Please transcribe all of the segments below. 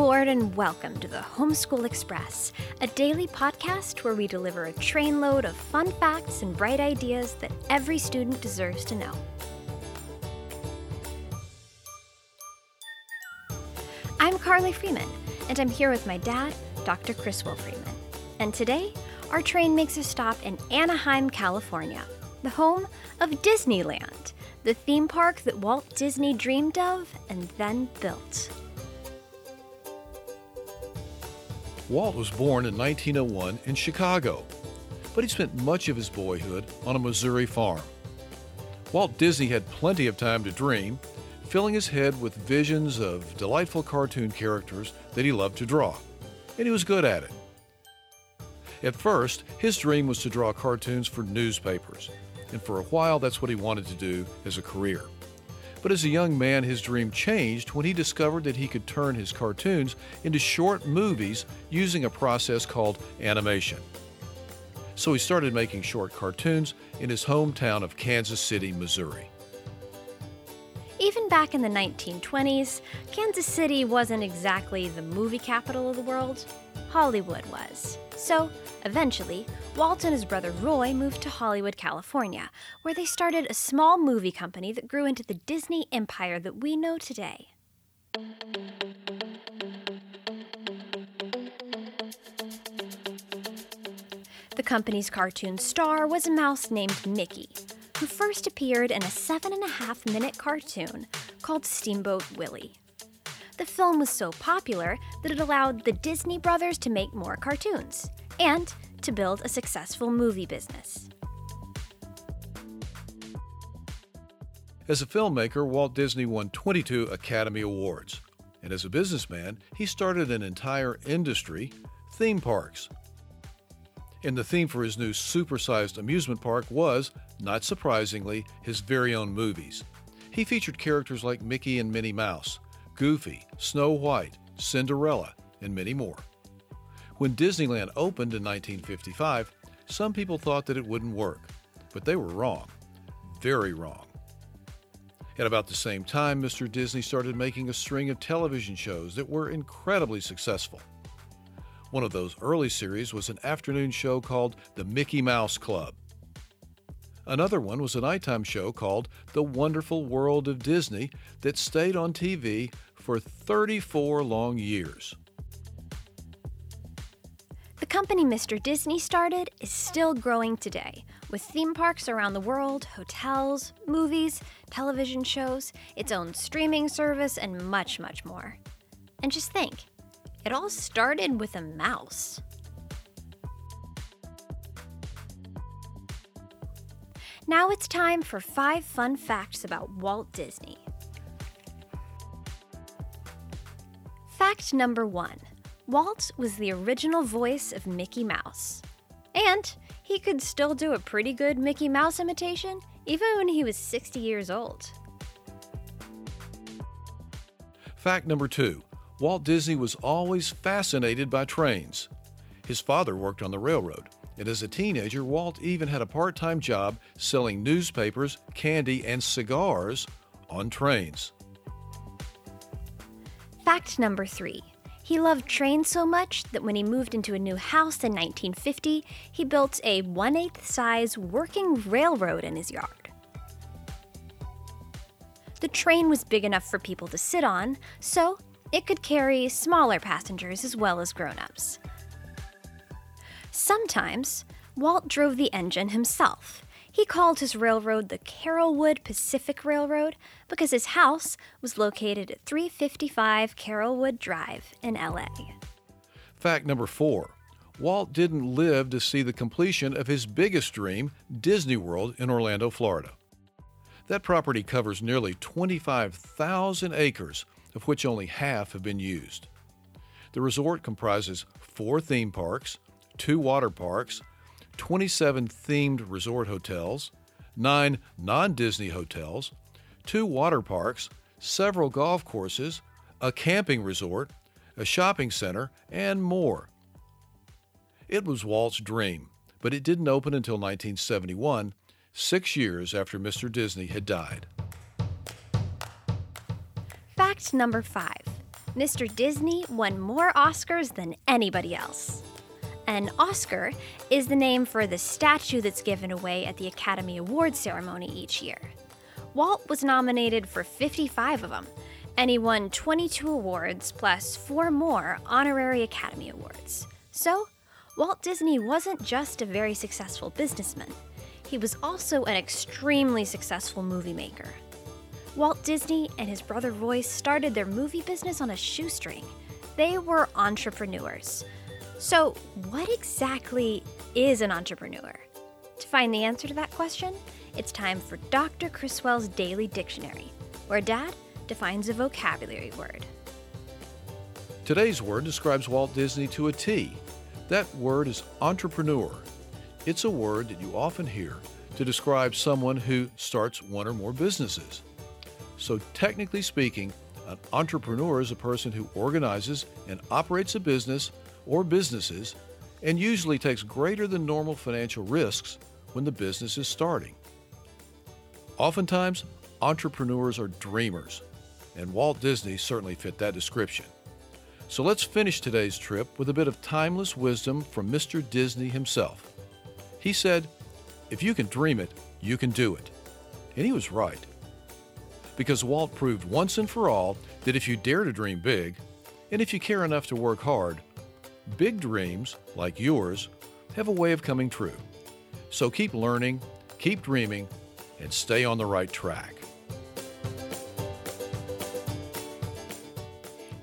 aboard and welcome to the Homeschool Express, a daily podcast where we deliver a trainload of fun facts and bright ideas that every student deserves to know. I'm Carli Freeman, and I'm here with my dad, Dr. Criswell Freeman. And today, our train makes a stop in Anaheim, California, the home of Disneyland, the theme park that Walt Disney dreamed of and then built. Walt was born in 1901 in Chicago, but he spent much of his boyhood on a Missouri farm. Walt Disney had plenty of time to dream, filling his head with visions of delightful cartoon characters that he loved to draw, and he was good at it. At first, his dream was to draw cartoons for newspapers, and for a while that's what he wanted to do as a career. But as a young man, his dream changed when he discovered that he could turn his cartoons into short movies using a process called animation. So he started making short cartoons in his hometown of Kansas City, Missouri. Even back in the 1920s, Kansas City wasn't exactly the movie capital of the world. Hollywood was. So, eventually, Walt and his brother Roy moved to Hollywood, California, where they started a small movie company that grew into the Disney empire that we know today. The company's cartoon star was a mouse named Mickey, who first appeared in a seven and a half minute cartoon called Steamboat Willie. The film was so popular that it allowed the Disney brothers to make more cartoons and to build a successful movie business. As a filmmaker, Walt Disney won 22 Academy Awards. And as a businessman, he started an entire industry theme parks. And the theme for his new supersized amusement park was, not surprisingly, his very own movies. He featured characters like Mickey and Minnie Mouse, Goofy, Snow White, Cinderella, and many more. When Disneyland opened in 1955, some people thought that it wouldn't work, but they were wrong. Very wrong. At about the same time, Mr. Disney started making a string of television shows that were incredibly successful. One of those early series was an afternoon show called The Mickey Mouse Club. Another one was a nighttime show called The Wonderful World of Disney that stayed on TV for 34 long years. The company Mr. Disney started is still growing today, with theme parks around the world, hotels, movies, television shows, its own streaming service, and much, much more. And just think, it all started with a mouse. Now it's time for five fun facts about Walt Disney. Fact number one Walt was the original voice of Mickey Mouse. And he could still do a pretty good Mickey Mouse imitation, even when he was 60 years old. Fact number two Walt Disney was always fascinated by trains. His father worked on the railroad, and as a teenager, Walt even had a part time job selling newspapers, candy, and cigars on trains. Fact number three he loved trains so much that when he moved into a new house in 1950, he built a 1 8 size working railroad in his yard. The train was big enough for people to sit on, so it could carry smaller passengers as well as grown ups. Sometimes, Walt drove the engine himself. He called his railroad the Carolwood Pacific Railroad because his house was located at 355 Carolwood Drive in LA. Fact number four Walt didn't live to see the completion of his biggest dream, Disney World in Orlando, Florida. That property covers nearly 25,000 acres, of which only half have been used. The resort comprises four theme parks, two water parks, 27 themed resort hotels, nine non Disney hotels, two water parks, several golf courses, a camping resort, a shopping center, and more. It was Walt's dream, but it didn't open until 1971, six years after Mr. Disney had died. Fact number five Mr. Disney won more Oscars than anybody else. An Oscar is the name for the statue that's given away at the Academy Awards ceremony each year. Walt was nominated for 55 of them, and he won 22 awards plus four more honorary Academy Awards. So, Walt Disney wasn't just a very successful businessman, he was also an extremely successful movie maker. Walt Disney and his brother Roy started their movie business on a shoestring. They were entrepreneurs. So, what exactly is an entrepreneur? To find the answer to that question, it's time for Dr. Criswell's Daily Dictionary, where Dad defines a vocabulary word. Today's word describes Walt Disney to a T. That word is entrepreneur. It's a word that you often hear to describe someone who starts one or more businesses. So, technically speaking, an entrepreneur is a person who organizes and operates a business or businesses and usually takes greater than normal financial risks when the business is starting. Oftentimes, entrepreneurs are dreamers, and Walt Disney certainly fit that description. So let's finish today's trip with a bit of timeless wisdom from Mr. Disney himself. He said, If you can dream it, you can do it. And he was right. Because Walt proved once and for all that if you dare to dream big, and if you care enough to work hard, big dreams, like yours, have a way of coming true. So keep learning, keep dreaming, and stay on the right track.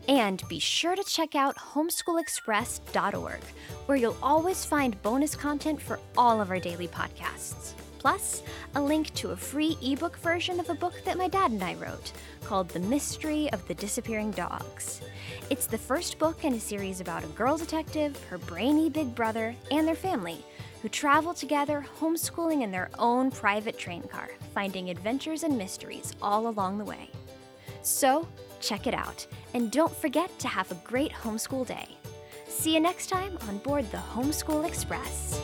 And be sure to check out homeschoolexpress.org, where you'll always find bonus content for all of our daily podcasts. Plus, a link to a free ebook version of a book that my dad and I wrote called The Mystery of the Disappearing Dogs. It's the first book in a series about a girl detective, her brainy big brother, and their family who travel together, homeschooling in their own private train car, finding adventures and mysteries all along the way. So, check it out, and don't forget to have a great homeschool day. See you next time on board the Homeschool Express.